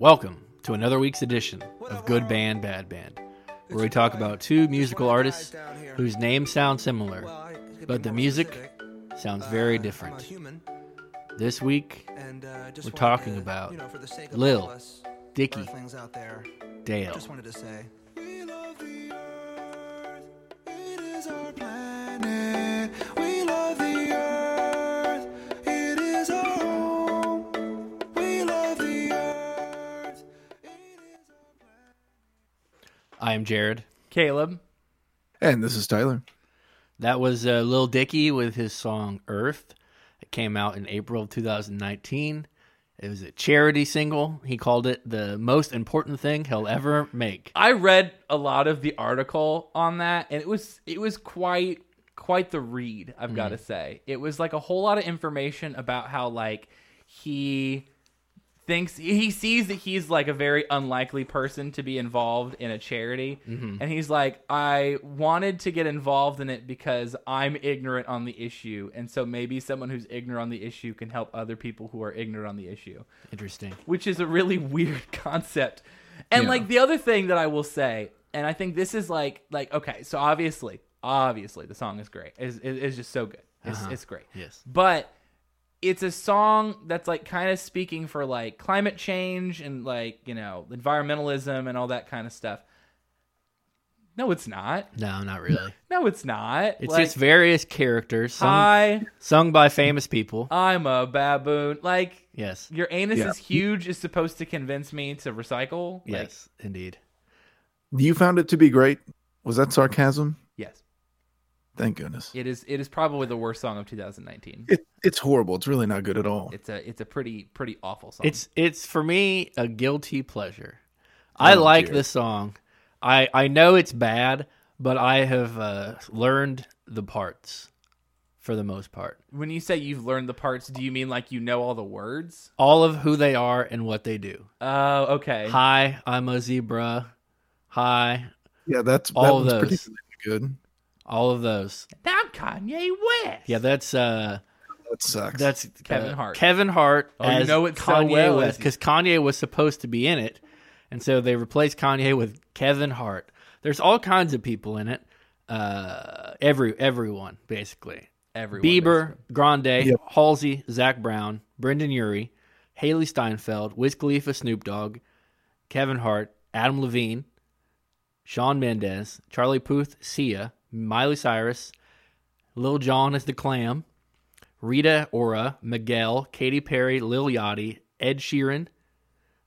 Welcome to another week's edition of Good Band, Bad Band, where we talk about two musical artists whose names sound similar, but the music sounds very different. This week, we're talking about Lil, Dicky, Dale. I am Jared. Caleb. And this is Tyler. That was uh, Lil Dicky with his song Earth. It came out in April of 2019. It was a charity single. He called it the most important thing he'll ever make. I read a lot of the article on that and it was it was quite quite the read, I've got to say. It was like a whole lot of information about how like he thinks he sees that he's like a very unlikely person to be involved in a charity mm-hmm. and he's like I wanted to get involved in it because I'm ignorant on the issue and so maybe someone who's ignorant on the issue can help other people who are ignorant on the issue Interesting. which is a really weird concept. And Yeah. like the other thing that I will say, and I think this is like like okay, so obviously, obviously the song is great. It's, it- it's just so good. It's, uh-huh. it's great. Yes. But it's a song that's like kind of speaking for like climate change and like, you know, environmentalism and all that kind of stuff. No, it's not. No, not really. No, it's not. It's like, just various characters sung, hi, sung by famous people. I'm a baboon. Like Yes. your anus Yeah. is huge is supposed to convince me to recycle. Like, Yes, indeed. You found it to be great. Was that sarcasm? Yes. Thank goodness. It is. It is probably the worst song of 2019. It, it's horrible. It's really not good at all. It's a. It's a pretty pretty awful song. It's it's for me a guilty pleasure. I Oh, like dear. this song. I I know it's bad, but I have uh, learned the parts for the most part. when you say you've learned the parts, do you mean like you know all the words? All of who they are and what they do. Oh, okay. Hi, I'm a zebra. Hi, Yeah, that's All that of those. particularly good. All of those. I'm Kanye West. Yeah, that's uh That sucks. that's Kevin uh, Hart. Kevin Hart Oh, you as know it so Kanye well, West because Kanye was supposed to be in it, and so they replaced Kanye with Kevin Hart. There's all kinds of people in it. Uh, every everyone basically. Everyone. Bieber, Grande, Yep. Halsey, Zac Brown, Brendon Urie, Hailee Steinfeld, Wiz Khalifa, Snoop Dogg, Kevin Hart, Adam Levine, Shawn Mendes, Charlie Puth, Sia, Miley Cyrus, Lil Jon is the Clam, Rita Ora, Miguel, Katy Perry, Lil Yachty, Ed Sheeran.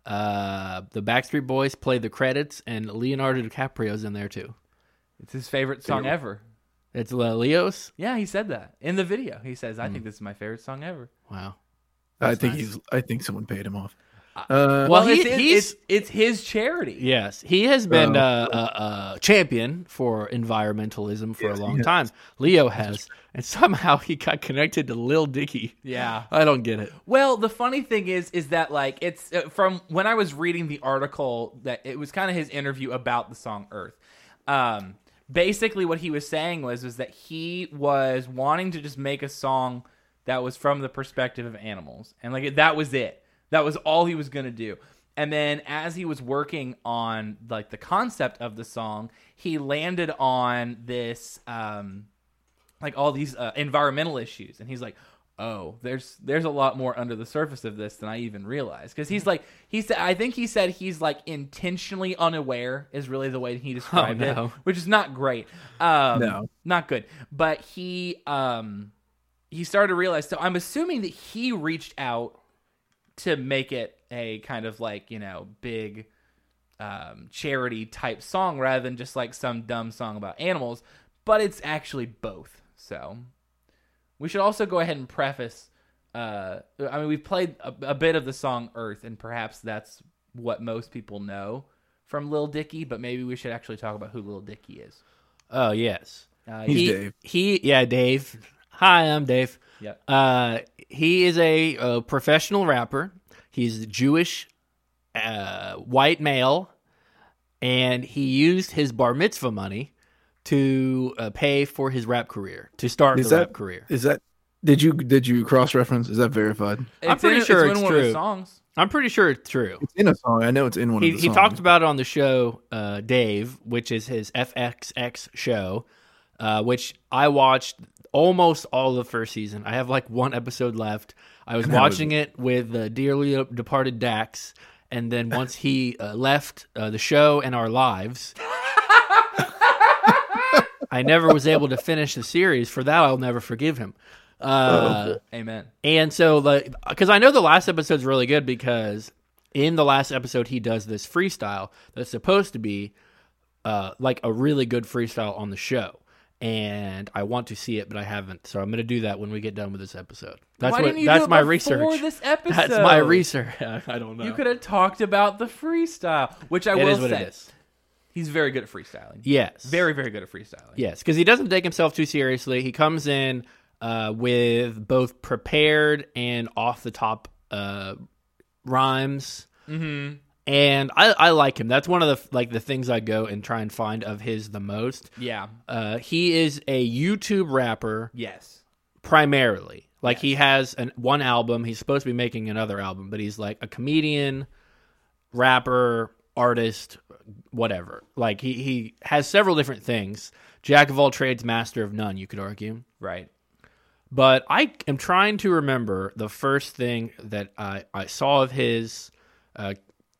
Uh, the Backstreet Boys play the credits, and Leonardo DiCaprio's in there too. It's his favorite song ever. It's Leo's. Yeah, he said that in the video. He says. "I think this is my favorite song ever." Wow. I think he's. I think someone paid him off. Uh, Well, he- it's, it's- he's- it's it's his charity. Yes, he has been Oh. uh, a, a champion for environmentalism for Yes, a long has. time. Leo has, and somehow he got connected to Lil Dicky. Yeah. I don't get it. Well, the funny thing is, is that like it's uh, from when I was reading the article that it was kind of his interview about the song Earth. Um, basically, what he was saying was was that he was wanting to just make a song that was from the perspective of animals, and like that was it. That was all he was gonna do. And then as he was working on like the concept of the song, he landed on this. Um, like all these uh, environmental issues and he's like oh there's there's a lot more under the surface of this than i even realized because he's like he said i think he said he's like intentionally unaware is really the way he described no. it which is not great um No. not good but he um he started to realize so i'm assuming that he reached out to make it a kind of like you know big um, charity type song rather than just like some dumb song about animals, but it's actually both. So we should also go ahead and preface. Uh, I mean, we've played a, a bit of the song Earth, and perhaps that's what most people know from Lil Dicky, but maybe we should actually talk about who Lil Dicky is. Oh yes, Uh, He's he, Dave. He yeah, Dave. Hi, I'm Dave. Yep. Uh, he is a, uh professional rapper. He's Jewish, uh, white male, and he used his bar mitzvah money to uh, pay for his rap career to start Is the that rap career. is that? Did you did you cross reference? Is that verified? I'm pretty in- sure it's, it's in one of true. his songs. I'm pretty sure it's true. It's in a song. I know it's in one He, of the he songs. talked about it on the show uh, Dave, which is his FXX show, uh, which I watched almost all of the first season. I have like one episode left. I was And how was watching it with uh, dearly departed Dax, and then once he uh, left uh, the show and our lives, I never was able to finish the series. For that, I'll never forgive him. Uh, Amen. and so, like, because I know the last episode's really good because in the last episode he does this freestyle that's supposed to be uh, like a really good freestyle on the show, and I want to see it, but I haven't. So I'm going to do that when we get done with this episode. That's Why what. didn't you that's do it my before research. This episode. That's my research. I don't know. You could have talked about the freestyle, which I It will say. He's very good at freestyling. Yes. Very, very good at freestyling. Yes, because he doesn't take himself too seriously. He comes in uh, with both prepared and off the top uh, rhymes, Mm-hmm. And I, I like him. That's one of the like the things I go and try and find of his the most. Yeah. Uh, he is a YouTube rapper Yes. primarily. Like he has an one album. He's supposed to be making another album, but he's like a comedian, rapper, artist, whatever. Like he he has several different things. Jack of all trades, master of none. You could argue. Right. But I am trying to remember the first thing that I, I saw of his. Uh,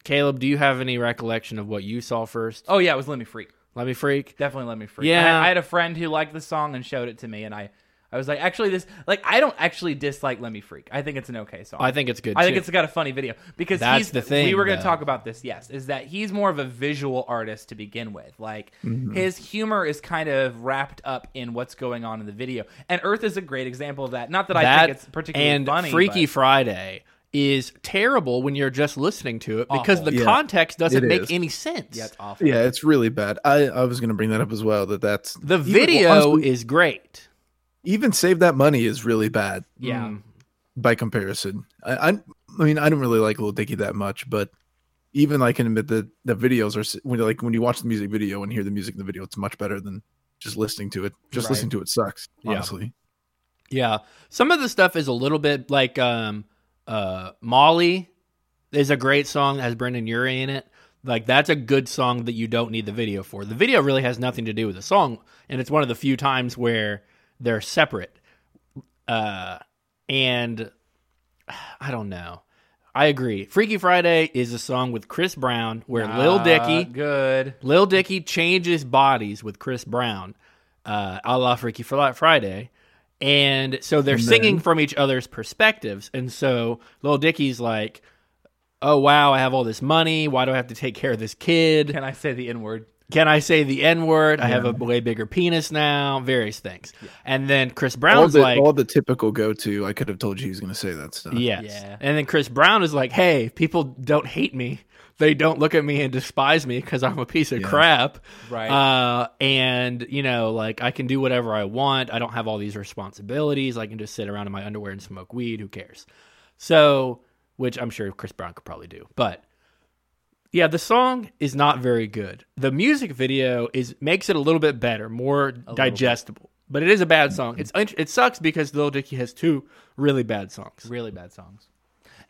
Caleb, do you have any recollection of what you saw first? Oh yeah, it was Let Me Freak. Let me freak. Definitely Let Me Freak. Yeah. I, I had a friend who liked the song and showed it to me, and I, I was like, actually, this like I don't actually dislike Let Me Freak. I think it's an okay song. I think it's good. I think too. it's got a funny video because That's he's, the thing, We were going to talk about this. Yes, is that he's more of a visual artist to begin with. Like mm-hmm. his humor is kind of wrapped up in what's going on in the video, and Earth is a great example of that. Not that, I think it's particularly and funny. Freaky but- Friday is terrible when you're just listening to it because Awful. the Yeah, context doesn't make is. any sense. yeah, it's awful. Yeah, it's really bad. I, I was going to bring that up as well. That that's The even- video honestly, is great. even save that money is really bad yeah. Mm. by comparison. I, I I mean I don't really like Little Dicky that much, but even I can admit that the videos are when like when you watch the music video and hear the music in the video, it's much better than just listening to it. Just Right. listening to it sucks. Yeah. Honestly, Yeah. Some of the stuff is a little bit like um uh Molly is a great song that has Brendon Urie in it. Like that's a good song that you don't need the video for. The video really has nothing to do with the song, and it's one of the few times where they're separate. Uh and I don't know. I agree. Freaky Friday is a song with Chris Brown where Lil Ah, Dicky good. Lil Dicky changes bodies with Chris Brown, uh, a la Freaky Fri- Friday. And so they're And singing from each other's perspectives. And so Lil Dicky's like, oh, wow, I have all this money. Why do I have to take care of this kid? Can I say the N word? Can I say the N word? I have a way bigger penis now, various things. And then Chris all Brown's the like, all the typical go to. I could have told you he was going to say that stuff. Yes. Yeah. And then Chris Brown is like, hey, people don't hate me. They don't look at me and despise me because I'm a piece of Yeah. crap. Right. Uh, and, you know, like I can do whatever I want. I don't have all these responsibilities. I can just sit around in my underwear and smoke weed. Who cares? So, which I'm sure Chris Brown could probably do. But yeah, the song is not very good. The music video is makes it a little bit better, more digestible. But it is a bad song. It's it sucks because Lil Dicky has two really bad songs. really bad songs.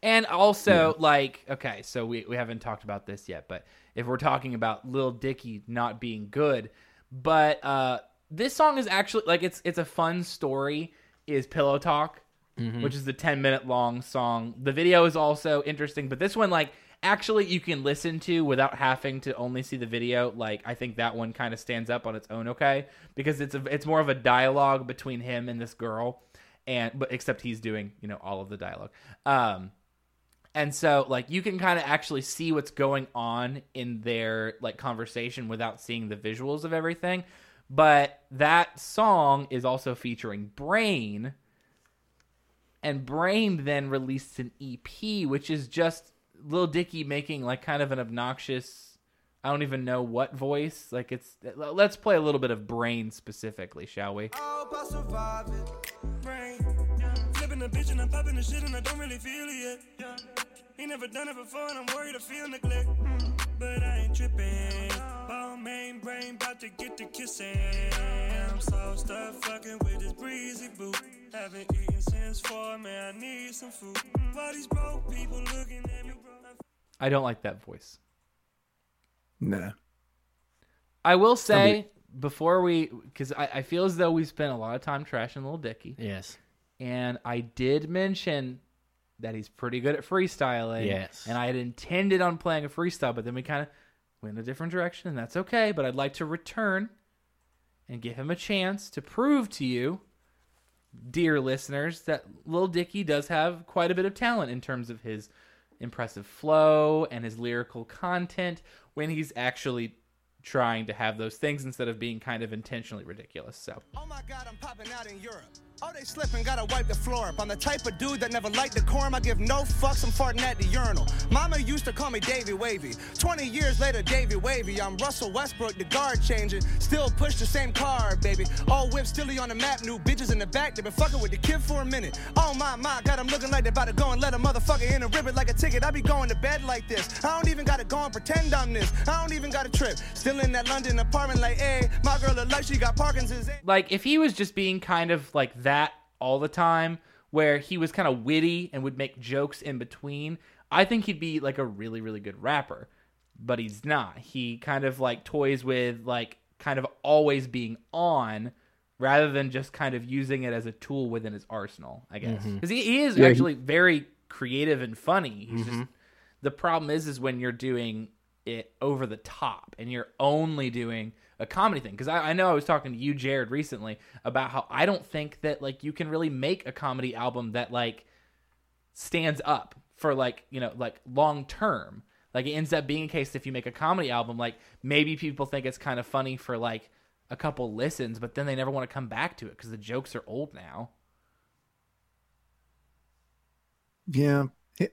And also, like, okay, so we, we haven't talked about this yet, but if we're talking about Lil Dicky not being good, but uh, this song is actually like it's it's a fun story. Is Pillow Talk, which is the ten minute long song. The video is also interesting, but this one like actually you can listen to without having to only see the video. Like I think that one kind of stands up on its own, okay, because it's a it's more of a dialogue between him and this girl and but except he's doing you know all of the dialogue um and so like you can kind of actually see what's going on in their like conversation without seeing the visuals of everything. But that song is also featuring brain. And brain then released an ep which is just lil dicky making like kind of an obnoxious i don't even know what voice. Like it's let's play a little bit of brain specifically shall we All about surviving. Brain. Flipping the bitch and I'm popping the shit and I don't really feel it yet. He never done it before and I'm worried I feel neglect. But I ain't tripping. Ball main brain about to get to kissing. I'm so stuck fucking with this breezy boo. Haven't eaten since four, man, I need some food. Why these broke people looking at me, bro? I don't like that voice. Nah. I will say before we, because I, I feel as though we spent a lot of time trashing Little Dicky, Yes. And I did mention that he's pretty good at freestyling. Yes. and I had intended on playing a freestyle, but then we kind of went a different direction, and that's okay. But I'd like to return and give him a chance to prove to you, dear listeners, that Lil Dicky does have quite a bit of talent in terms of his impressive flow and his lyrical content when he's actually trying to have those things instead of being kind of intentionally ridiculous. So Oh my god, I'm popping out in Europe. Oh, they slipping, gotta wipe the floor up. I'm the type of dude that never liked decorum. I give no fucks, I'm farting at the urinal. Mama used to call me Davy Wavy. 20 years later, Davy Wavy. I'm Russell Westbrook, the guard changing. Still push the same car, baby. All whips still on the map, new bitches in the back. They been fucking with the kid for a minute. Oh my, my, God, I'm looking like they about to go and let a motherfucker in rip it like a ticket. I be going to bed like this. I don't even gotta go and pretend I'm this. I don't even gotta trip. Still in that London apartment like, hey, my girl look like she got Parkinson's. like if he was just being kind of like that all the time where he was kind of witty and would make jokes in between i think he'd be like a really really good rapper. But he's not. He kind of like toys with like kind of always being on rather than just kind of using it as a tool within his arsenal i guess. Mm-hmm. Because he, he is Yeah, he- actually very creative and funny. He's just mm-hmm. the problem is is when you're doing it over the top and you're only doing a comedy thing because I, I know i was talking to you jared recently about how i don't think that like you can really make a comedy album that like stands up for like you know like long term like it ends up being a case if you make a comedy album like maybe people think it's kind of funny for like a couple listens but then they never want to come back to it because the jokes are old now Yeah. yeah.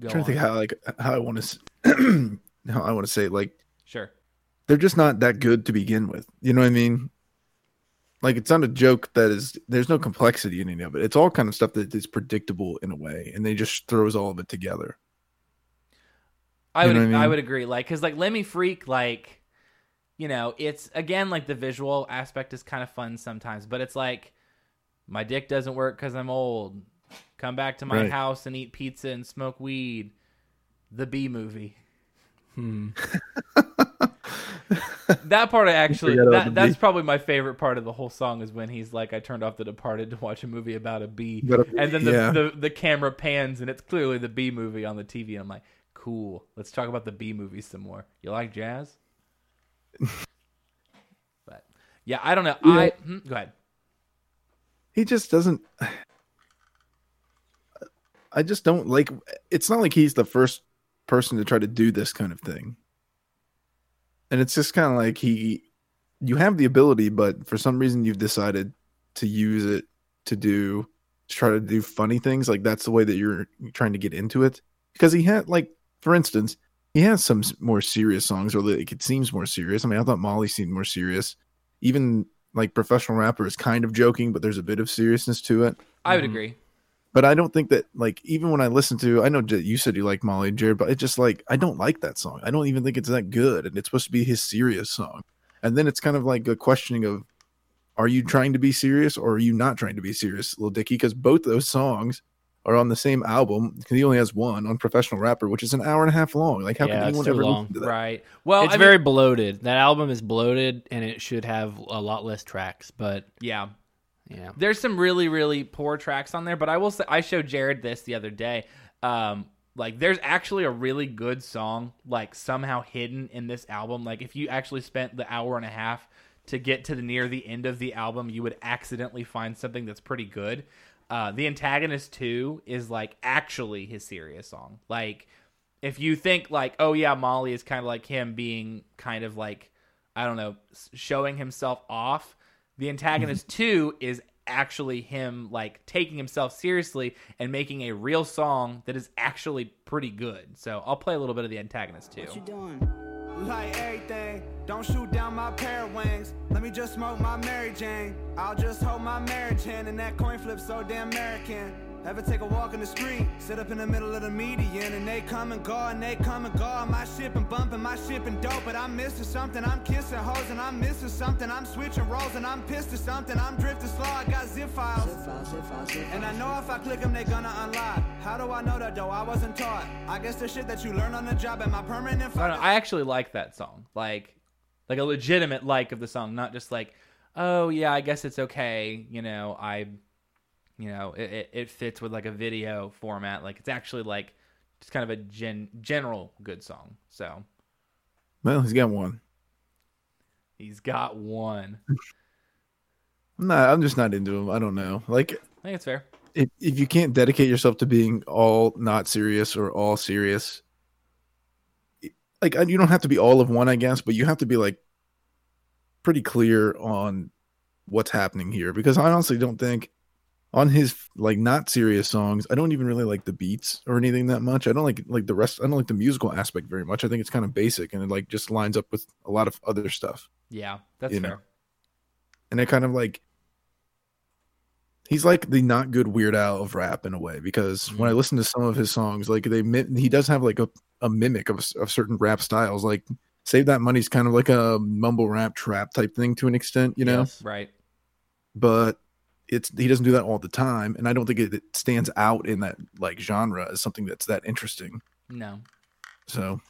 Go I'm trying to think how like how I want to how I want to say it. like sure they're just not that good to begin with. You know what I mean? Like it's not a joke that is there's no complexity in any of it. It's all kind of stuff that is predictable in a way, and they just throws all of it together. I You would know what I I, would agree. Like, cause like Let Me Freak, like, you know, it's again like the visual aspect is kind of fun sometimes, but it's like my dick doesn't work because I'm old. Come back to my Right. house and eat pizza and smoke weed. The B movie. Hmm. that part I actually that, that's bee. probably my favorite part of the whole song is when he's like I turned off The Departed to watch a movie about a bee. A- and then the, yeah. the the camera pans and it's clearly the B movie on the TV and I'm like, "Cool. Let's talk about the B movie some more." You like jazz? but yeah, I don't know. I hmm, go ahead. He just doesn't. I just don't like. It's not like he's the first person to try to do this kind of thing, and it's just kind of like he. You have the ability, but for some reason you've decided to use it to do to try to do funny things. Like that's the way that you're trying to get into it. Because he had like, for instance, he has some more serious songs, or like it seems more serious. I mean, I thought Molly seemed more serious. Even like professional rapper is kind of joking, but there's a bit of seriousness to it. I would Mhm. agree. But I don't think that like even when I listen to, I know that you said you like Molly and Jared, but it's just like I don't like that song. I don't even think it's that good, and it's supposed to be his serious song. And then it's kind of like a questioning of, are you trying to be serious or are you not trying to be serious, Lil Dicky? Because both those songs are on the same album. 'cause He only has one on Professional Rapper, which is an hour and a half long. Like how Yeah, can it's anyone ever long. listen to that? Right. Well, it's I mean, very bloated. That album is bloated, and it should have a lot less tracks. But yeah. Yeah, There's some really, really poor tracks on there, but I will say I showed Jared this the other day. Um, like there's actually a really good song, like somehow hidden in this album. Like if you actually spent the hour and a half to get to the near the end of the album, you would accidentally find something that's pretty good. Uh, the antagonist two is like actually his serious song. Like if you think like, oh yeah, Molly is kind of like him being kind of like, I don't know, showing himself off. The antagonist mm-hmm. two is actually him like taking himself seriously and making a real song that is actually pretty good. So I'll play a little bit of the antagonist too. What you doing? Like everything, don't shoot down my pair of wings. Let me just smoke my Mary Jane. I'll just hold my marriage hand, and that coin flip so damn American. Ever take a walk in the street, sit up in the middle of the median, and they come and go, and they come and go. My ship and bumping, my ship and dope, but I'm missing something. I'm kissing hoes, and I'm missing something. I'm switching roles, and I'm pissed at something. I'm drifting slow, I got zip files. And I know if I click them, they gonna unlock. How do I know that though? I wasn't taught. I guess the shit that you learn on the job and my permanent I know. I actually like that song. Like, like a legitimate like of the song, not just like, oh yeah, I guess it's okay. You know, I, you know, it, it, it fits with like a video format. Like it's actually like just kind of a gen general good song. So Well, he's got one. he's got one. I'm not. I'm just not into him. I don't know. Like, I think it's fair. if, if you can't dedicate yourself to being all not serious or all serious, like you don't have to be all of one, I guess, but you have to be like pretty clear on what's happening here. Because I honestly don't think on his like not serious songs, I don't even really like the beats or anything that much. I don't like like the rest. I don't like the musical aspect very much. I think it's kind of basic and it like just lines up with a lot of other stuff. Yeah, that's You know. fair. and it kind of like he's like the not good weird Al of rap in a way because when I Mm-hmm. listen to some of his songs, like they he does have like a, a mimic of, of certain rap styles. Like Save That Money's kind of like a mumble rap trap type thing to an extent, you know. Yes. Right. But it's he doesn't do that all the time, and I don't think it, it stands out in that like genre as something that's that interesting. No. So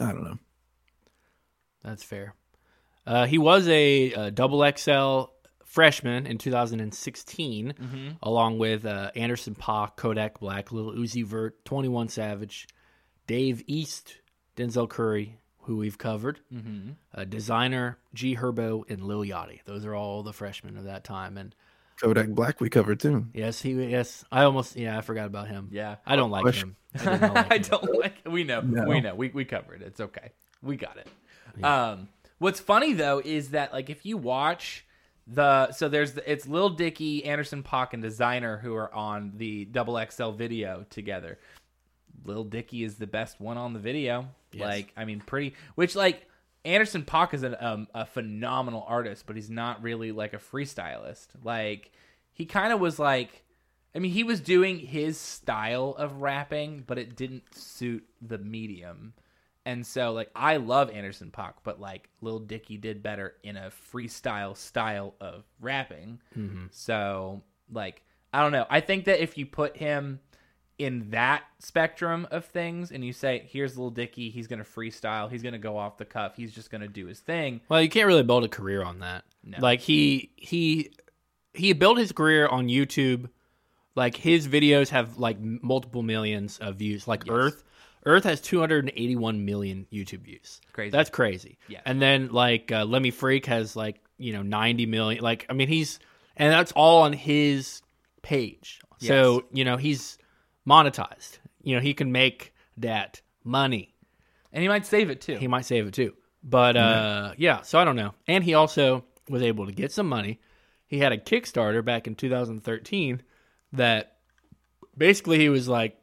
I don't know. That's fair. Uh, he was a, uh double XL freshman in 2016, Mm-hmm. along with uh, Anderson Paak, Kodak Black, Lil Uzi Vert, 21 Savage, Dave East, Denzel Curry, who we've covered, Mm-hmm. uh, Designer, G Herbo, and Lil Yachty. Those are all the freshmen of that time. And Kodak Black we covered too. yes, he yes, I almost yeah, I forgot about him. Yeah. I don't like Question. him. I, did not like I him. don't like. We know. No. We know. We we covered it. It's okay. We got it. Um, what's funny though is that like if you watch the so there's the, it's Lil Dicky, Anderson Paak, and Designer who are on the Double XL video together. Lil Dicky is the best one on the video. Like I mean, pretty. Which like Anderson Paak is an, um, a phenomenal artist, but he's not really like a freestylist. Like he kind of was like. I mean, he was doing his style of rapping, but it didn't suit the medium. And so, like, I love Anderson Paak, but like, Lil Dicky did better in a freestyle style of rapping. So, like, I don't know. I think that if you put him in that spectrum of things and you say, here's little Dicky, he's going to freestyle, he's going to go off the cuff, he's just going to do his thing. Well, you can't really build a career on that. No. Like he he he built his career on YouTube. Like his videos have like multiple millions of views. Like Earth, Earth has 281 million YouTube views. Crazy. That's crazy. Yeah. And then like uh, Lemmy Freak has like you know 90 million. Like I mean he's and that's all on his page. So you know he's monetized. You know he can make that money And he might save it too. he might save it too. But uh, yeah, so I don't know. And he also was able to get some money. He had a Kickstarter back in 2013 that basically he was like,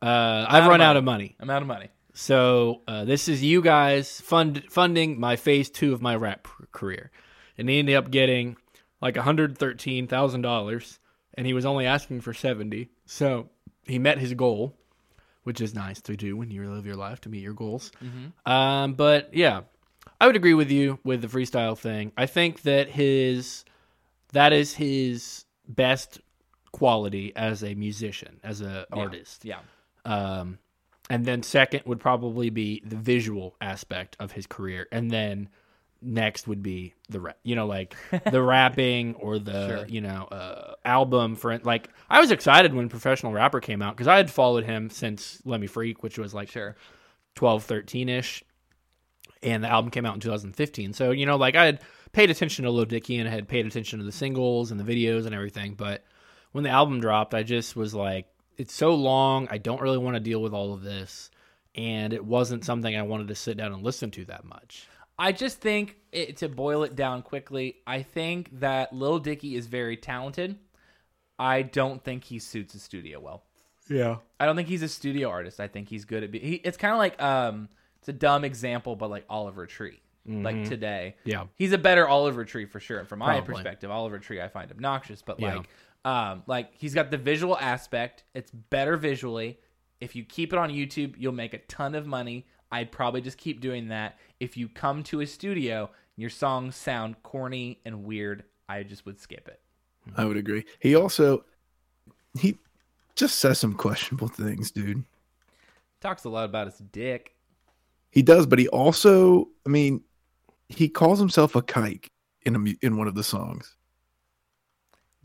uh, "I've run out of money, I'm out of money. so uh, this is you guys fund funding my phase two of my rap career." And he ended up getting like 113 thousand dollars, and he was only asking for 70. So he met his goal, which is nice to do when you live your life to meet your goals. Um, but yeah, I would agree with you with the freestyle thing. I think that his that is his best quality as a musician, as a artist. Yeah. Um, and then second would probably be the visual aspect of his career, and then next would be the rap. You know, like the rapping or the Sure. you know uh, album. For like, I was excited when Professional Rapper came out because I had followed him since Let Me Freak, which was like Sure. 12, 13 ish. And the album came out in 2015. So, you know, like I had paid attention to Lil Dicky and I had paid attention to the singles and the videos and everything. But when the album dropped, I just was like, it's so long. I don't really want to deal with all of this. And it wasn't something I wanted to sit down and listen to that much. I just think it, to boil it down quickly, I think that Lil Dicky is very talented. I don't think he suits a studio well. Yeah. I don't think he's a studio artist. I think he's good at. Be- he, it's kind of like um, it's a dumb example, but like Oliver Tree, like today. Yeah. he's a better Oliver Tree for sure. And from my Probably. perspective, Oliver Tree I find obnoxious, but Yeah. like Um, like he's got the visual aspect. It's better visually. If you keep it on YouTube, you'll make a ton of money. I'd probably just keep doing that. If you come to a studio, and your songs sound corny and weird, I just would skip it. I would agree. He also he just says some questionable things, dude. Talks a lot about his dick. He does, but he also, I mean, he calls himself a kike in a in one of the songs,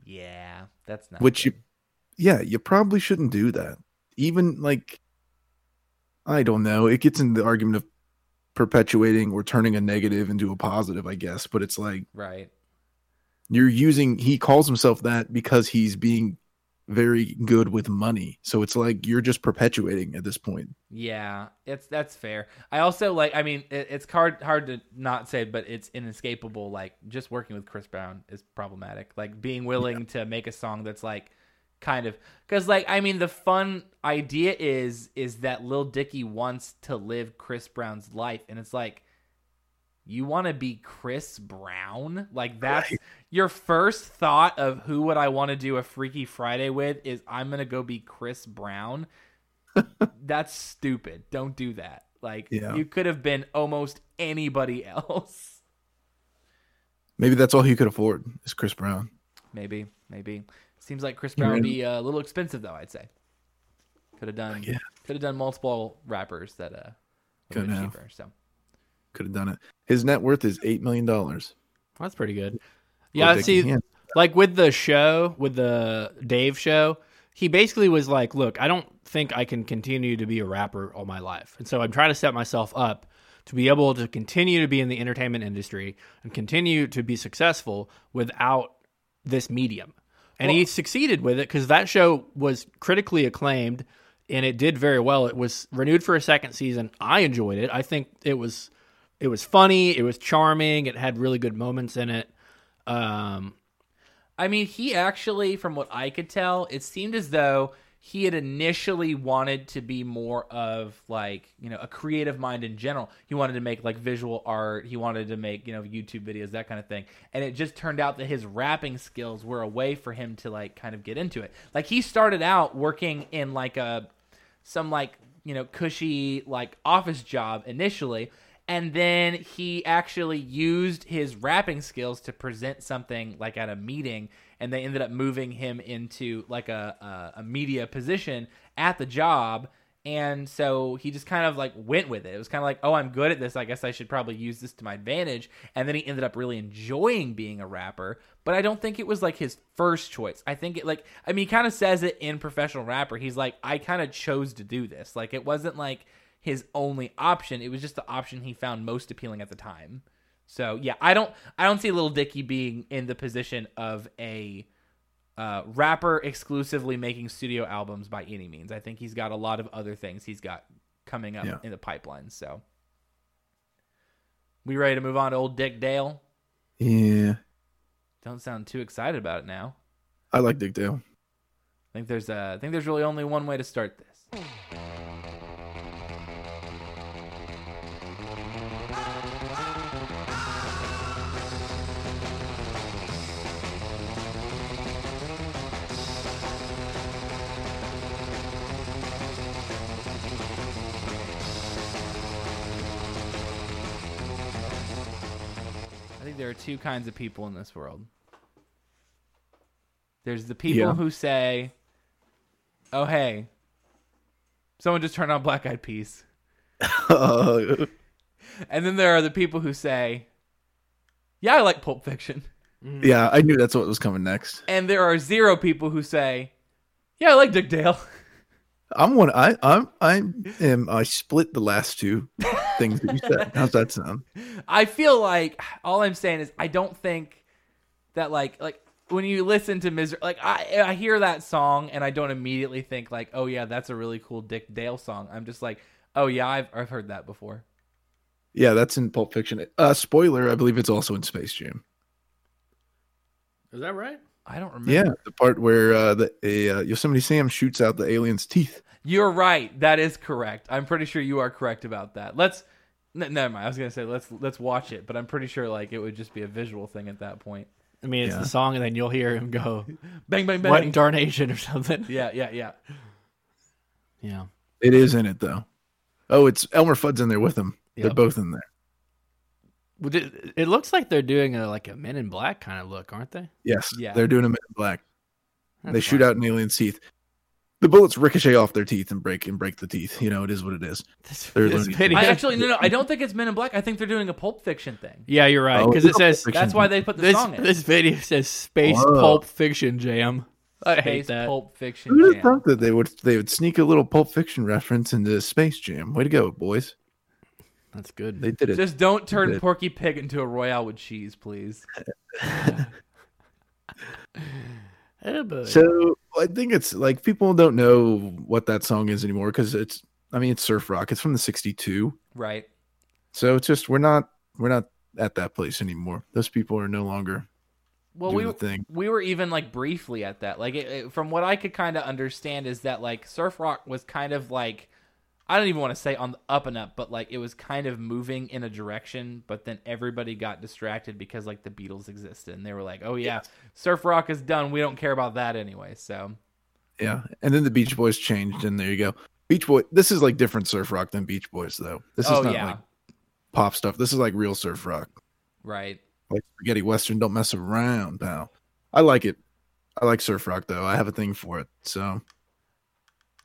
Yeah, that's not. which you, yeah, you probably shouldn't do that. Even like, I don't know. It gets into the argument of perpetuating or turning a negative into a positive, I guess. But it's like right. you're using. He calls himself that because he's being very good with money. So it's like you're just perpetuating at this point. Yeah, it's that's fair. I also like. I mean, it, it's hard hard to not say, but it's inescapable. Like just working with Chris Brown is problematic. Like being willing to make a song that's like kind of because like I mean the fun idea is is that Lil Dicky wants to live Chris Brown's life, and it's like you want to be Chris Brown? Like that's Right. your first thought of who would I want to do a Freaky Friday with is I'm to go be Chris Brown. that's stupid. Don't do that. Like Yeah. you could have been almost anybody else. Maybe that's all he could afford is Chris Brown. Maybe, maybe. Seems like Chris Brown would be uh, a little expensive though, I'd say. Could have done Yeah. could have done multiple rappers that uh have Could been have. cheaper. So Could have done it. His net worth is eight million dollars. That's pretty good. Yeah, see, like with the show, with the Dave show, he basically was like, "Look, I don't think I can continue to be a rapper all my life, and so I'm trying to set myself up to be able to continue to be in the entertainment industry and continue to be successful without this medium." And he succeeded with it because that show was critically acclaimed and it did very well. It was renewed for a second season. I enjoyed it. I think it was it was funny. It was charming. It had really good moments in it. Um, I mean, he actually, from what I could tell, it seemed as though he had initially wanted to be more of like, you know, a creative mind in general. He wanted to make like visual art. He wanted to make, you know, YouTube videos, that kind of thing. And it just turned out that his rapping skills were a way for him to like kind of get into it. Like he started out working in like a some like you know cushy like office job initially and then he actually used his rapping skills to present something like at a meeting and they ended up moving him into like a, a, a media position at the job. And so he just kind of like went with it. It was kind of like oh i'm good at this. I guess i should probably use this to my advantage. And then he ended up really enjoying being a rapper but i don't think it was like his first choice. I think it like i mean he kind of says it in professional rapper. He's like i kind of chose to do this. Like it wasn't like his only option. It was just the option he found most appealing at the time so yeah i don't i don't see little dicky being in the position of a uh, rapper exclusively making studio albums by any means. I think he's got a lot of other things he's got coming up Yeah. in the pipeline. So, we ready to move on to old Dick Dale? Yeah. Don't sound too excited about it now. I like Dick Dale. I think there's uh, I think there's really only one way to start this. Are two kinds of people in this world. There's the people Yeah. who say, "Oh hey, someone just turned on Black Eyed Peas," and then there are the people who say, "Yeah, I like Pulp Fiction," mm-hmm. yeah, I knew that's what was coming next. and there are zero people who say, "Yeah, I like Dick Dale." I'm one. I I'm I am. I split the last two things that you said. How's that sound? I feel like all I'm saying is I don't think that like like when you listen to Misirlou, like I I hear that song and I don't immediately think like oh yeah that's a really cool Dick Dale song. I'm just like oh yeah I've I've heard that before. Yeah, that's in Pulp Fiction. Uh, spoiler: I believe it's also in Space Jam. is that right? I don't remember. Yeah, the part where uh, the a, uh, Yosemite Sam shoots out the alien's teeth. You're right. That is correct. I'm pretty sure you are correct about that. Let's n- never mind. I was gonna say let's let's watch it, but I'm pretty sure like it would just be a visual thing at that point. I mean, it's Yeah. the song, and then you'll hear him go, Bang bang bang. "What in darnation" or something. yeah, yeah, yeah. Yeah. It is in it though. Oh, it's Elmer Fudd's in there with him. They're Yep. both in there. Well, It it looks like they're doing a like a Men in Black kind of look, aren't they? Yes, Yeah. they're doing a Men in Black. That's they shoot fine. out an alien's teeth. The bullets ricochet off their teeth and break and break the teeth. You know, it is what it is. This, They're this video- I actually no no. I don't think it's Men in Black. I think they're doing a Pulp Fiction thing. yeah, you're right Oh, because it says Fiction. That's why they put the this song in. this video says Space Whoa. Pulp Fiction Jam. I hate that. Pulp Fiction. Who would have thought that they would they would sneak a little Pulp Fiction reference into Space Jam? Way to go, boys! That's good. They did it. Just don't turn Porky Pig into a Royale with cheese, please. But- So I think it's like people don't know what that song is anymore because it's. I mean, it's surf rock. It's from the '62, Right. so it's just we're not we're not at that place anymore. Those people are no longer Well, we we were even like briefly at that. Like, it, it- from what I could kind of understand is that like surf rock was kind of like I don't even want to say on the up and up, but like it was kind of moving in a direction. But then everybody got distracted because like the Beatles existed, and they were like, "Oh yeah, surf rock is done. We don't care about that anyway." So Yeah, and then the Beach Boys changed, and there you go. Beach Boy. This is like different surf rock than Beach Boys, though. This is oh not yeah, like pop stuff. This is like real surf rock. right. Like spaghetti western. Don't mess around, pal. I like it. I like surf rock though. I have a thing for it. So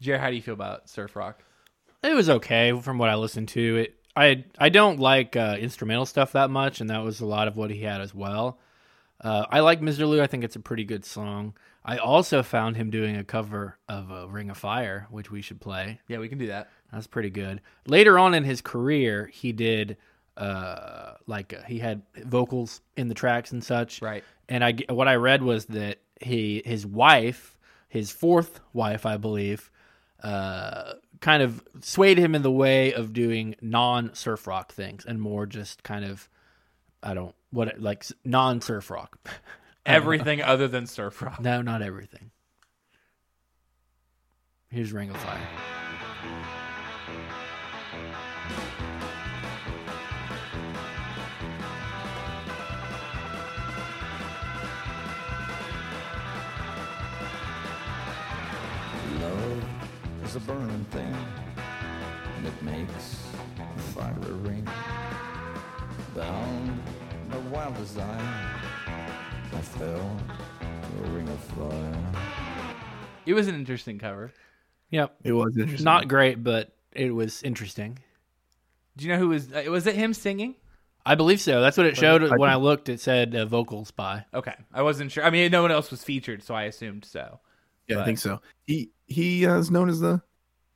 Jared, how do you feel about surf rock? It was okay from what I listened to. It I I don't like uh, instrumental stuff that much, and that was a lot of what he had as well. Uh, I like Misirlou. I think it's a pretty good song. I also found him doing a cover of uh, Ring of Fire, which we should play. Yeah, we can do that. That's pretty good. Later on in his career, he did uh, like uh, he had vocals in the tracks and such. Right. And I what I read was that he his wife, his fourth wife, I believe, uh, kind of swayed him in the way of doing non surf rock things and more just kind of I don't what like non surf rock. Everything other than surf rock. no, not everything. Here's Ring of Fire. Is a burning thing, and it makes the fire ring. Bound by wild desire, I fell to a ring of fire. It was an interesting cover. Yep. it was interesting. Not great, but it was interesting. Do you know who was? Uh, was it him singing? I believe so. That's what it showed I when I looked. It said uh, vocals by. Okay, I wasn't sure. I mean, no one else was featured, so I assumed so. Yeah, but- I think so. He he uh, is known as the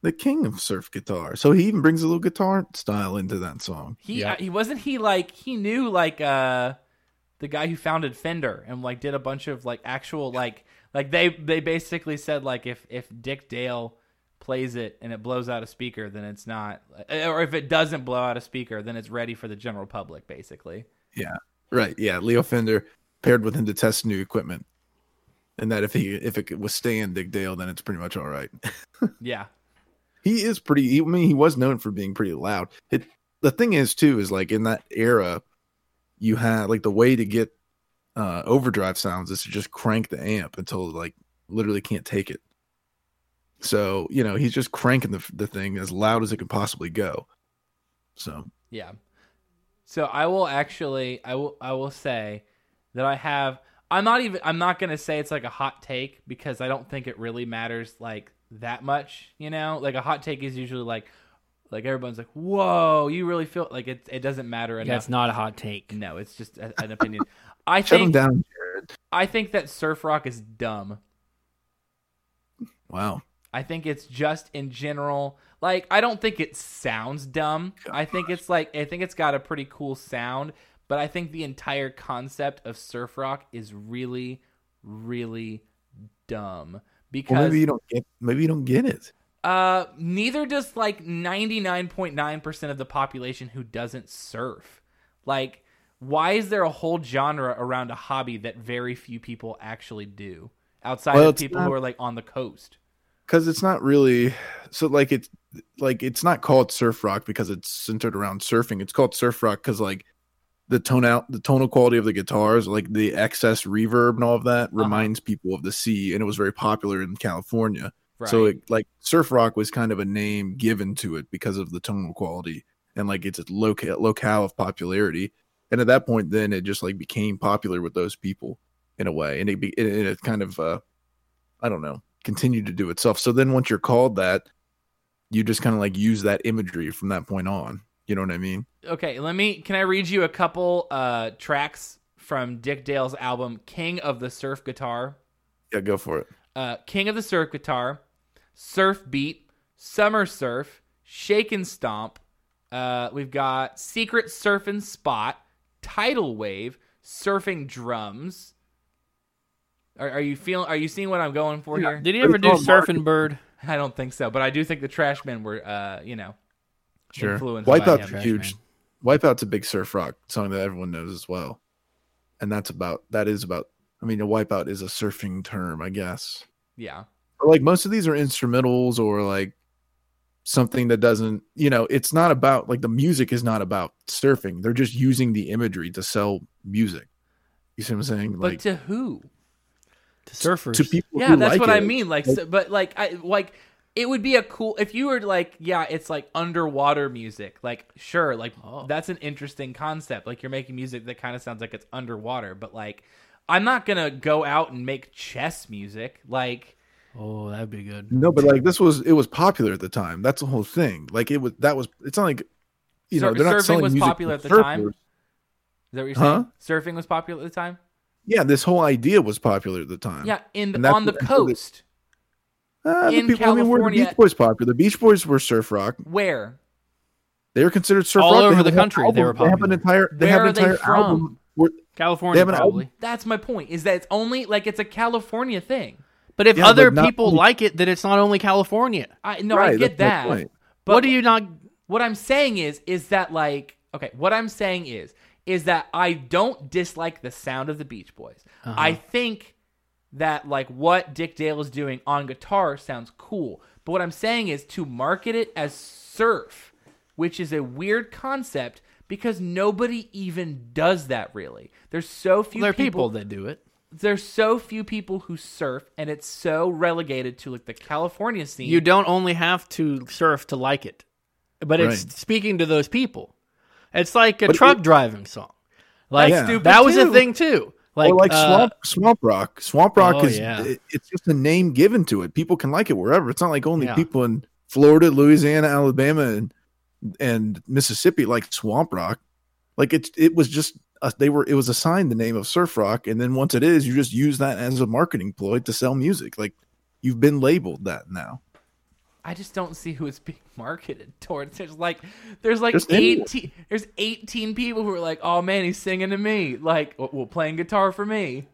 the king of surf guitar. So he even brings a little guitar style into that song. He Yeah. uh, he wasn't he like he knew like uh the guy who founded Fender and like did a bunch of like actual like like they they basically said like if if Dick Dale plays it and it blows out a speaker then it's not or if it doesn't blow out a speaker then it's ready for the general public basically. Yeah. Right. Yeah. Leo Fender paired with him to test new equipment. And that if he if it could withstand Dick Dale, then it's pretty much all right. Yeah. he is pretty I mean he was known for being pretty loud. It the thing is too is like in that era you had like the way to get uh overdrive sounds is to just crank the amp until like literally can't take it. So, you know, he's just cranking the the thing as loud as it can possibly go. So, Yeah. So I will actually I will I will say that I have I'm not even I'm not going to say it's like a hot take because I don't think it really matters like that much, you know? Like a hot take is usually like like everyone's like, "Whoa, you really feel like it it doesn't matter Yeah, enough." it's not a hot take. no, it's just a, an opinion. I shut him think down, Jared. I think that surf rock is dumb. Wow. I think it's just in general like I don't think it sounds dumb. Oh I think it's like I think it's got a pretty cool sound, but I think the entire concept of surf rock is really really dumb Well, because maybe you don't get maybe you don't get it. uh neither does like 99.9% of the population who doesn't surf. Like why is there a whole genre around a hobby that very few people actually do outside Well, of people not- who are like on the coast? because it's not really so like it's like it's not called surf rock because it's centered around surfing it's called surf rock because like the tone out the tonal quality of the guitars, like the excess reverb and all of that, reminds people of the sea, and it was very popular in California. So it like surf rock was kind of a name given to it because of the tonal quality and like it's a loca- locale of popularity. And at that point, then it just like became popular with those people in a way, and it be, and it kind of uh, I don't know, continued to do itself. So then once you're called that, you just kind of like use that imagery from that point on. You know what I mean? Okay, let me. Can I read you a couple uh, tracks from Dick Dale's album "King of the Surf Guitar"? Yeah, go for it. Uh, "King of the Surf Guitar," "Surf Beat," "Summer Surf," "Shake and Stomp." Uh, we've got "Secret Surfing Spot," "Tidal Wave," "Surfing Drums." Are, are you feeling? Are you seeing what I'm going for here? Did he ever do called Surfing Bird? I don't think so, but I do think the Trashmen were, uh, you know, Sure. influenced by Wipeout's him. huge. Wipeout's a big surf rock song that everyone knows as well, and that's about that is about. I mean, a wipeout is a surfing term, I guess. Yeah. But like most of these are instrumentals or like something that doesn't, you know, it's not about like the music is not about surfing. They're just using the imagery to sell music. You see what I'm saying? But Like to who? To surfers. to people. Yeah, who that's like what I it. mean. Like, so, but like, I like it would be a cool if you were like, yeah, it's like underwater music. Like, sure, like Oh. that's an interesting concept. Like, you're making music that kind of sounds like it's underwater, but like, I'm not gonna go out and make chess music. Like, Oh, that'd be good. No, but like this was it was popular at the time. That's the whole thing. Like it was that was it's not like you know Sur- they're not surfing selling was music popular at the time? is that what you're Huh? Surfing was popular at the time. Yeah, this whole idea was popular at the time. Yeah, in And on the what- that's coast. The in people, I mean, were the California- Beach Boys popular? The Beach Boys were surf rock. Where? They were considered surf All rock. They over the a whole country, they were album- They have an entire. They Where have an are they entire from? album. Where, California, They probably. album- That's my point. Is that it's only like it's a California thing. But if Yeah, other but people only- like it, then it's not only California. I no, Right, I get that. But what do you not? what I'm saying is is that like okay, what I'm saying is is that I don't dislike the sound of the Beach Boys. Uh-huh. I think that like what Dick Dale is doing on guitar sounds cool. But what I'm saying is to market it as surf, which is a weird concept because nobody even does that really. There's so few there are people, people that do it. there's so few people who surf and it's so relegated to like the California scene. You don't only have to surf to like it, but it's speaking to those people. It's like a But truck it- driving song. Like That's stupid, that was a thing too. Like, Like, like uh, swamp swamp rock. Swamp rock Oh, is yeah. it- it's just a name given to it. People can like it wherever. It's not like only Yeah. people in Florida, Louisiana, Alabama, and and Mississippi like swamp rock. Like it it was just uh, they were it was assigned the name of surf rock, and then once it is, you just use that as a marketing ploy to sell music. Like you've been labeled that now. I just don't see who it's being marketed towards. There's like, there's like Just anyone. eighteen. There's eighteen people who are like, "Oh man, he's singing to me." Like, well, well, playing guitar for me.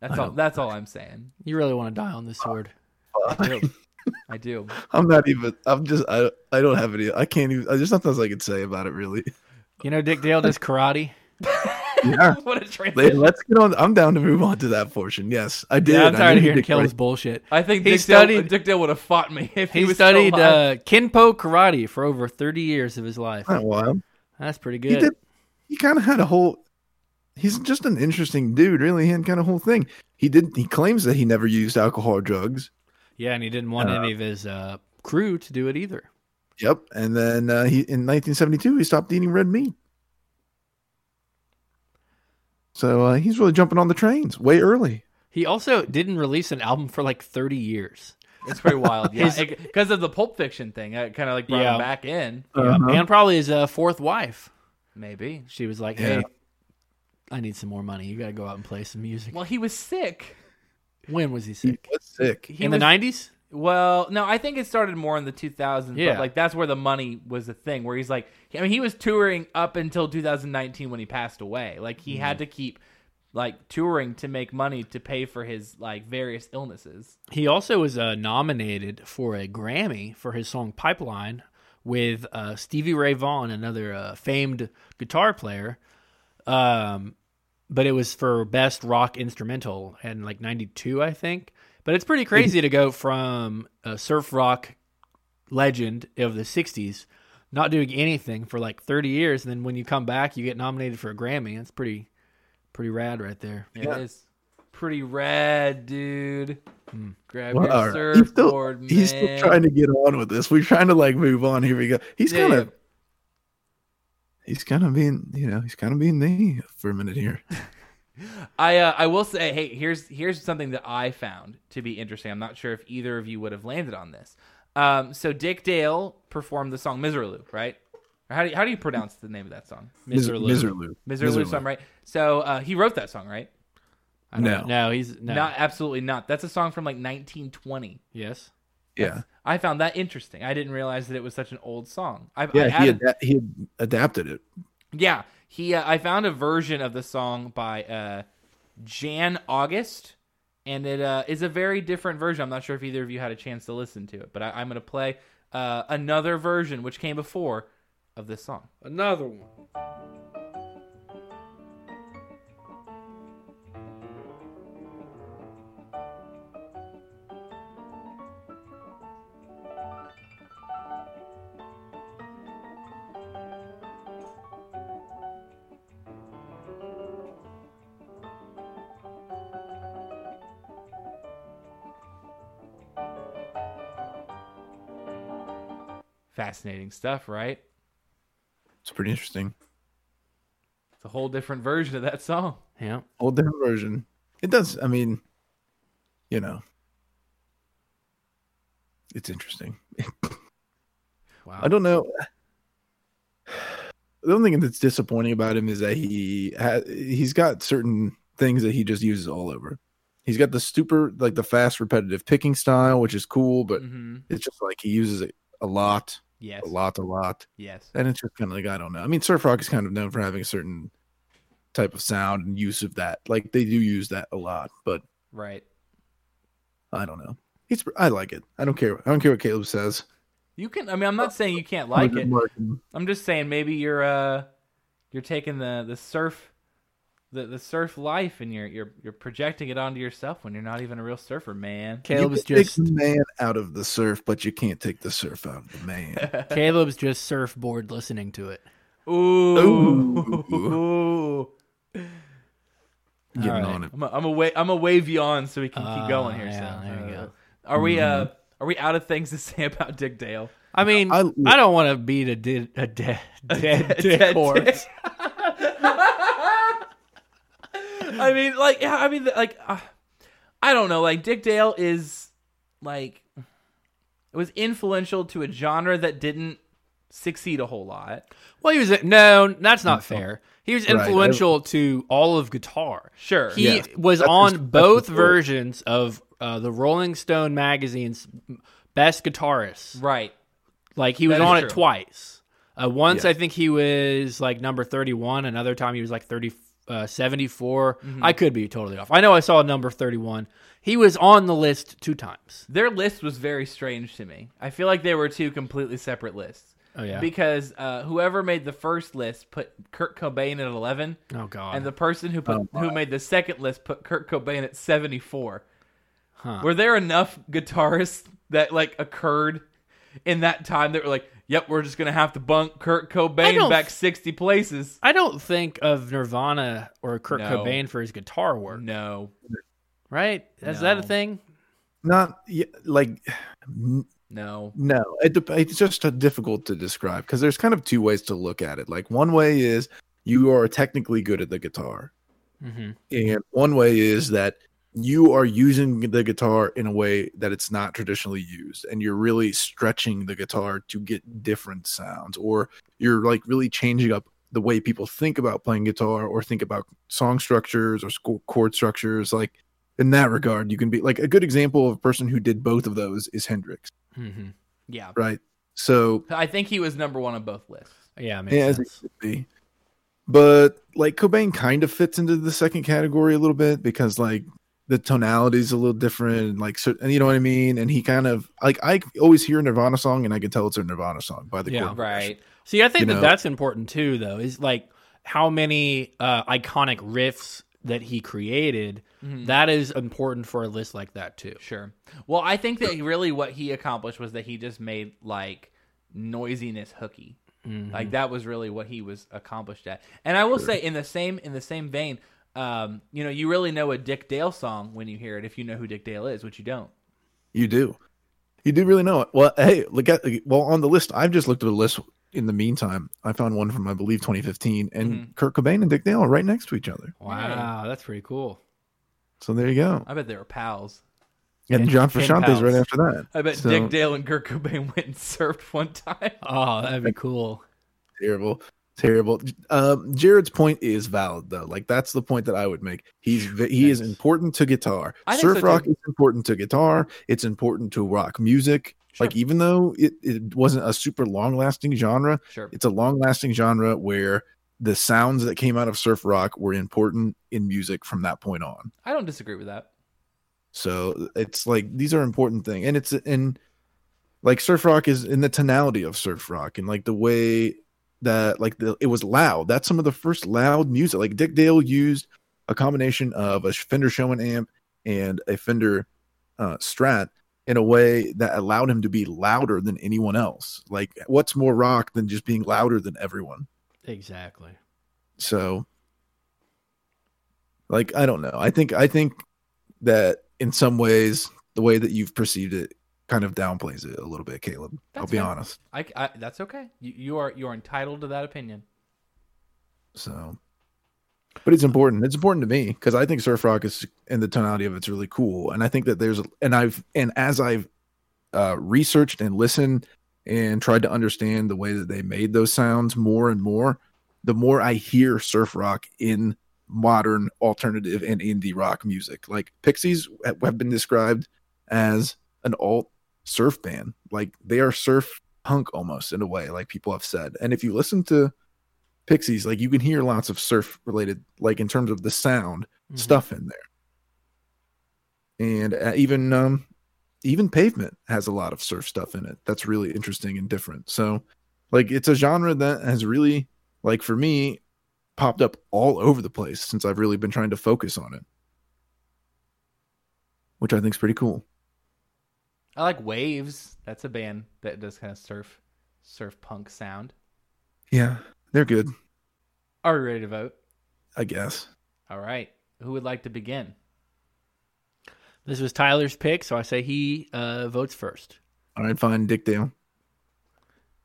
That's all. That's all I'm saying. you really want to die on this sword. I do. I do. I'm not even. I'm just. I. I don't have any. I can't even. There's nothing else I could say about it really. You know, Dick Dale does karate. Yeah. what a Let- transition. Let's get on. I'm down to move on to that portion. Yes, I did. Yeah, I'm tired of hearing did Kelly's bullshit. I think he Dick, studied. Dale, Dick Dale would have fought me if he, he was still studied alive. uh, Kenpo karate for over 30 years of his life. Not wild. That's pretty He good. did. He kind of had a whole. He's just an interesting dude, really. He had kind of whole thing. He did. He claims that he never used alcohol or drugs. Yeah, and he didn't want Uh, any of his uh, crew to do it either. Yep. And then uh, he in 1972 he stopped eating red meat. So uh, he's really jumping on the trains way early. He also didn't release an album for like 30 years. It's pretty wild. Yeah, because of the Pulp Fiction thing, it kind of like brought Yeah. him back in. Yeah, and probably his uh, fourth wife. Maybe. She was like, Yeah. "Hey, I need some more money. You got to go out and play some music." Well, he was sick. When was he He sick? was sick. He In was, the 90s? Well, no, I think it started more in the 2000s. Yeah. But like that's where the money was the thing. Where he's like, I mean, he was touring up until 2019 when he passed away. Like he Mm-hmm. had to keep like touring to make money to pay for his like various illnesses. He also was uh, nominated for a Grammy for his song Pipeline with uh, Stevie Ray Vaughan, another uh, famed guitar player. Um, but it was for best rock instrumental in like 92, I think. But it's pretty crazy to go from a surf rock legend of the 60s not doing anything for like 30 years, and then when you come back, you get nominated for a Grammy. That's pretty, pretty rad right there. Yeah, It is pretty rad, dude. Hmm. Grab Well, your all right. He's still, surfboard, man. he's still trying to get on with this. We're trying to like move on. Here we go. He's Yeah, kind yeah. of, he's kind of being, you know, he's kind of being me for a minute here. I uh, I will say, hey, here's here's something that I found to be interesting. I'm not sure if either of you would have landed on this. Um, so Dick Dale performed the song "Misirlou," right? Or how do you, how do you pronounce the name of that song? Misirlou. Misirlou. Misirlou, song, right? So uh, he wrote that song, right? I don't No. know. no, he's no. Not absolutely not. That's a song from like 1920. yes. Yeah. I found that interesting. I didn't realize that it was such an old song. I, Yeah. I he, added- ada- he had adapted it. Yeah, he. Uh, I found a version of the song by uh, Jan August, and it uh, is a very different version. I'm not sure if either of you had a chance to listen to it, but I, I'm going to play uh, another version which came before of this song. Another one. Fascinating stuff, right? It's pretty interesting. It's a whole different version of that song. Yeah. Old different version. It does. I mean, you know, it's interesting. Wow. I don't know. The only thing that's disappointing about him is that he ha- he's got certain things that he just uses all over. He's got the super like the fast repetitive picking style, which is cool, but Mm-hmm. it's just like he uses it a lot, Yes. a lot, a lot, Yes. and it's just kind of like I don't know. I mean, surf rock is kind of known for having a certain type of sound and use of that. Like they do use that a lot, but Right. I don't know. He's I like it. I don't care. I don't care what Caleb says. You can. I mean, I'm not saying you can't like it. I'm just saying maybe you're uh you're taking the the surf the the surf life and you're you're you're projecting it onto yourself when you're not even a real surfer, man. Caleb's you can just take the man out of the surf, but you can't take the surf out of the man. Caleb's just surfboard listening to it. Ooh. Ooh. Getting All right. on it. I'm a, I'm a wa- I'm a wave you on so we can keep going here. Ah, yeah, so. there you uh, go. Are we uh are we out of things to say about Dick Dale? I mean, I- I, don't want to beat a, dead a dead dead dick Dead horse. dick. I mean, like, yeah, I mean, like, uh, I don't know. Like, Dick Dale is like it was influential to a genre that didn't succeed a whole lot. Well, he was no, that's not fair. He was Right. influential to all of guitar. Sure. He Yeah. was That's on for- that's both for sure. versions of uh, the Rolling Stone magazine's best guitarists. right. Like he was That is on true. it twice. Uh, once Yeah. I think he was like number 31. Another time he was like 30, uh, 74. Mm-hmm. I could be totally off. I know I saw a number 31. He was on the list two times. Their list was very strange to me. I feel like they were two completely separate lists. Oh, yeah. Because uh, whoever made the first list put Kurt Cobain at 11, Oh, God. and the person who put who made the second list put Kurt Cobain at 74. Huh. Were there enough guitarists that like occurred in that time that were like, "Yep, we're just gonna have to bunk Kurt Cobain back 60 places"? I don't think of Nirvana or Kurt No. Cobain for his guitar work, No, right? Is that a thing? Not like no. no. It, it's just difficult to describe because there's kind of two ways to look at it. Like one way is you are technically good at the guitar, Mm-hmm. and one way is that you are using the guitar in a way that it's not traditionally used and you're really stretching the guitar to get different sounds or you're like really changing up the way people think about playing guitar or think about song structures or sco- chord structures like in that regard you can be like a good example of a person who did both of those is hendrix Mm-hmm. Yeah, right so I think he was number one on both lists. Yeah, makes yeah, sense. be. But like Cobain kind of fits into the second category a little bit because like the tonality is a little different, like so, and you know what I mean. And he kind of like I always hear a Nirvana song and I can tell it's a Nirvana song by the Yeah. chord progression. Right. See, I think You that know- that's important too, though. Is like how many uh, iconic riffs that he created. Mm-hmm. That is important for a list like that too. Sure. Well, I think that really what he accomplished was that he just made like noisiness hooky. Mm-hmm. Like that was really what he was accomplished at. And I will say, in the same in the same vein, um, you know, you really know a Dick Dale song when you hear it if you know who Dick Dale is, which you don't. You do. You do really know it. Well, hey, look at well on the list. I've just looked at the list. In the meantime, I found one from I believe 2015, and Mm-hmm. Kurt Cobain and Dick Dale are right next to each other. Wow, that's pretty cool. So there you go. I bet they were pals. And Pen- John pen Frusciante's right after that. I bet So, Dick Dale and Kurt Cobain went and surfed one time. Oh, that'd be cool. terrible terrible. Um jared's point is valid though. Like that's the point that i would make. He's he is important to guitar. Surf so, rock too. is important to guitar. It's important to rock music. Like even though it, it wasn't a super long lasting genre Sure. it's a long lasting genre where the sounds that came out of surf rock were important in music from that point on. I don't disagree with that. so it's like these are important things, and it's in like surf rock is in the tonality of surf rock, and like the way that like the it was loud. That's some of the first loud music. Like Dick Dale used a combination of a Fender Showman amp and a Fender uh, Strat in a way that allowed him to be louder than anyone else. Like what's more rock than just being louder than everyone? Exactly. So like I don't know. I think I think that in some ways the way that you've perceived it kind of downplays it a little bit, Caleb. I'll be fair. honest. I, I- that's okay. You, you are you are entitled to that opinion. So but it's important. It's important to me because I think surf rock is and the tonality of it's really cool. And I think that there's and I've and as I've uh researched and listened and tried to understand the way that they made those sounds more and more, the more I hear surf rock in modern alternative and indie rock music. Like Pixies have been described as an alt surf band. Like they are surf punk almost in a way, like people have said. And if you listen to Pixies, like you can hear lots of surf related, like in terms of the sound stuff in there. And uh, even um even Pavement has a lot of surf stuff in it. That's really interesting and different. So like it's a genre that has really like for me popped up all over the place since I've really been trying to focus on it. Which I think is pretty cool. I like Waves. That's a band that does kind of surf surf punk sound. Yeah, they're good, Are we ready to vote? I guess. All right. Who would like to begin? This was Tyler's pick, so I say he uh, votes first. All right, fine, Dick Dale.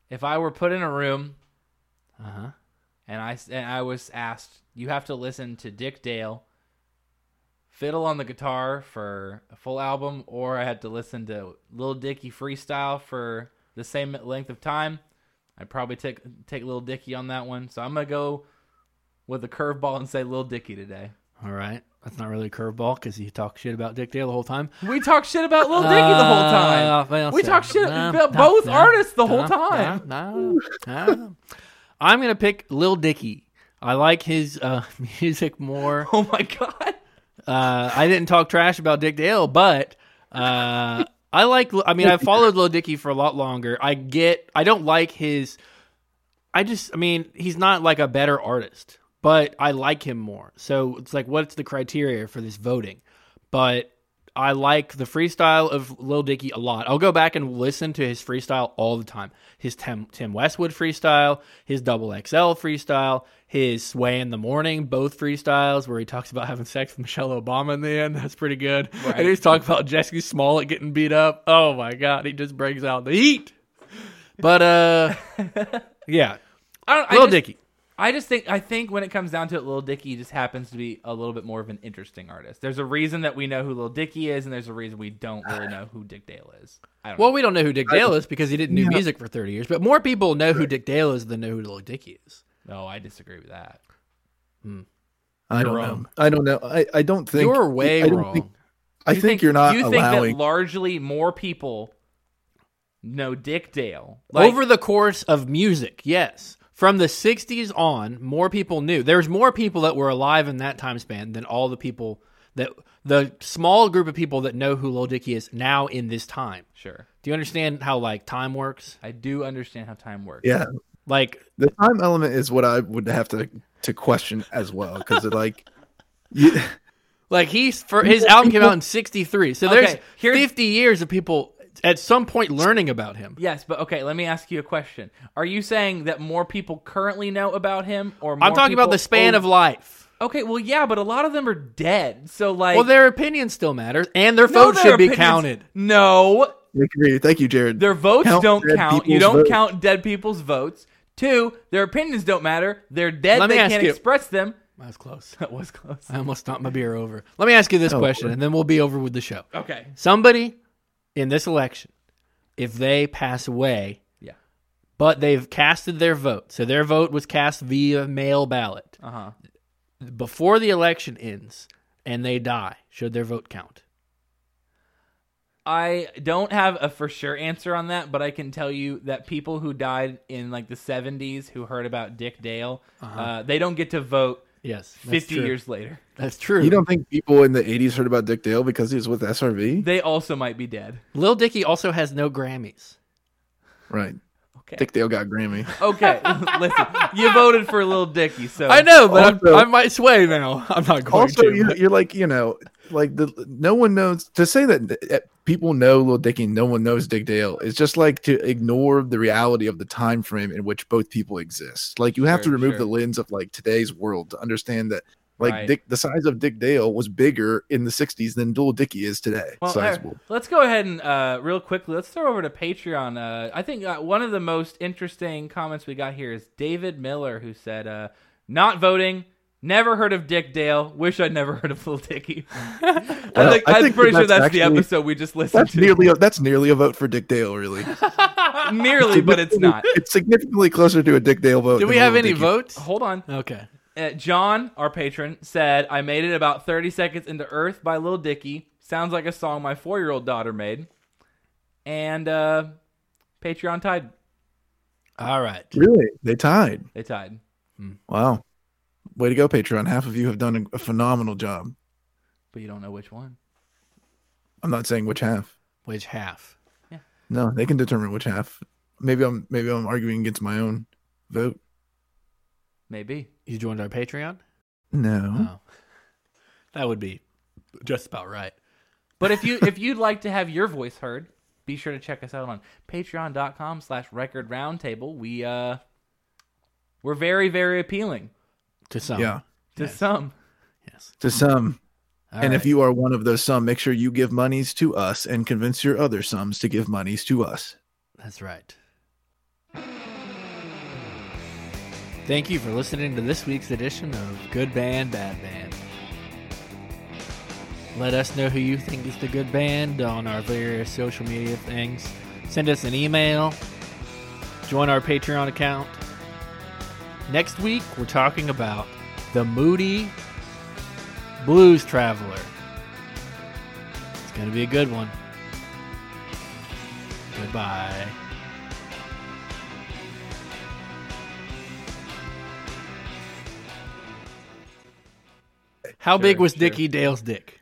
If I were put in a room Uh huh. and I s- and I was asked, you have to listen to Dick Dale fiddle on the guitar for a full album, or I had to listen to Lil Dicky freestyle for the same length of time, I'd probably take take Lil Dicky on that one. So I'm gonna go with a curveball and say Lil Dicky today. All right. That's not really a curveball because he talked shit about Dick Dale the whole time. We talk shit about Lil Dicky the whole time. Uh, well, we so- talk shit no, about no, both no, artists the whole time. I'm gonna pick Lil Dicky. I like his uh, music more. Oh my god. Uh, I didn't talk trash about Dick Dale, but uh, I like. I mean, I followed Lil Dicky for a lot longer. I get. I don't like his. I just. I mean, he's not like a better artist, but I like him more. So it's like, what's the criteria for this voting? But I like the freestyle of Lil Dicky a lot. I'll go back and listen to his freestyle all the time. His Tim, Tim Westwood freestyle, his Double XL freestyle, his Sway in the Morning, both freestyles where he talks about having sex with Michelle Obama in the end. That's pretty good. And he's talking about Jussie Smollett getting beat up. Oh my God, he just brings out the heat. But uh, yeah, I don't. I Lil just, Dicky. I just think I think when it comes down to it, Lil Dicky just happens to be a little bit more of an interesting artist. There's a reason that we know who Lil Dicky is, and there's a reason we don't really know who Dick Dale is. I don't Well, know. we don't know who Dick Dale is because he didn't do music for 30 years, but more people know who Dick Dale is than know who Lil Dicky is. No, I disagree with that. Hmm. I don't wrong. know. I don't know. I, I don't think You're way I don't wrong. Think, I You think, you're not You think allowing. that largely more people know Dick Dale Like, Over the course of music, yes. From the 60s on, more people knew. There's more people that were alive in that time span than all the people that the small group of people that know who Lil Dicky is now in this time. Sure, Do you understand how like time works? I do understand how time works. yeah, Like the time element is what I would have to to question as well because like, yeah, like he's for his album came out in 63. So there's Okay, here's- 50 years of people at some point learning about him. Yes, but okay, let me ask you a question. Are you saying that more people currently know about him or more I'm talking about the span o- of life. Okay, well yeah, but a lot of them are dead. So like Well, their opinion still matters, and their No, vote their should be opinions- counted. No, I agree. Thank you, Jared. their votes Count don't count. You don't votes. count dead people's votes. Two, their opinions don't matter. They're dead. Let they can't you- express them. That was close. That was close. I almost knocked my beer over. Let me ask you this Oh, question, boy. and then we'll be over with the show. Okay. Somebody in this election, if they pass away, Yeah. but they've casted their vote, so their vote was cast via mail ballot Uh huh. before the election ends, and they die, should their vote count? I don't have a for sure answer on that, but I can tell you that people who died in like the 70s who heard about Dick Dale, uh they don't get to vote Yes, that's 50 true. years later. That's true. You don't think people in the '80s heard about Dick Dale because he was with SRV? They also might be dead. Lil Dicky also has no Grammys. Right. Okay. Dick Dale got Grammy. Okay, listen. You voted for Lil Dicky, so I know, but I'm- Also- I might sway now. I'm not going also, to. Also, you, you're like, you know, like the no one knows to say that people know Lil Dicky, no one knows Dick Dale. It's just like to ignore the reality of the time frame in which both people exist. Like you have to remove sure. the lens of like today's world to understand that. Like Right. Dick, the size of Dick Dale was bigger in the '60s than Lil Dicky is today. Well, uh, let's go ahead and uh, real quickly let's throw over to Patreon. Uh, I think uh, one of the most interesting comments we got here is David Miller, who said, uh, "Not voting." Never heard of Dick Dale. Wish I'd never heard of Little Dicky. I Well, think, I I'm think pretty sure that's that's the episode we just listened That's to. nearly a, that's nearly a vote for Dick Dale, really. Nearly, but it's not. It's significantly closer to a Dick Dale vote. Do we have any Dicky. votes? Hold on. Okay. Uh, John, our patron, said, I made it about 30 seconds into Earth by Lil Dicky. Sounds like a song my four year old daughter made. And uh, Patreon tied. All right. Really? They tied. They tied. Wow. Way to go, Patreon. Half of you have done a, a phenomenal job. But you don't know which one. I'm not saying which half. Which half? Yeah. No, they can determine which half. Maybe I'm maybe I'm arguing against my own vote. Maybe. You joined our Patreon? No. Oh. That would be just about right. But if you if you'd like to have your voice heard, be sure to check us out on patreon.com slash record roundtable. We uh we're very, very appealing To some. Yeah. to some. Yes. To some. All and if you are one of those some, make sure you give monies to us and convince your other sums to give monies to us. That's right. Thank you for listening to this week's edition of Good Band, Bad Band. Let us know who you think is the good band on our various social media things. Send us an email. Join our Patreon account. Next week, we're talking about the Moody Blues Traveler. It's going to be a good one. Goodbye. How big was sure. Dickie Dale's dick?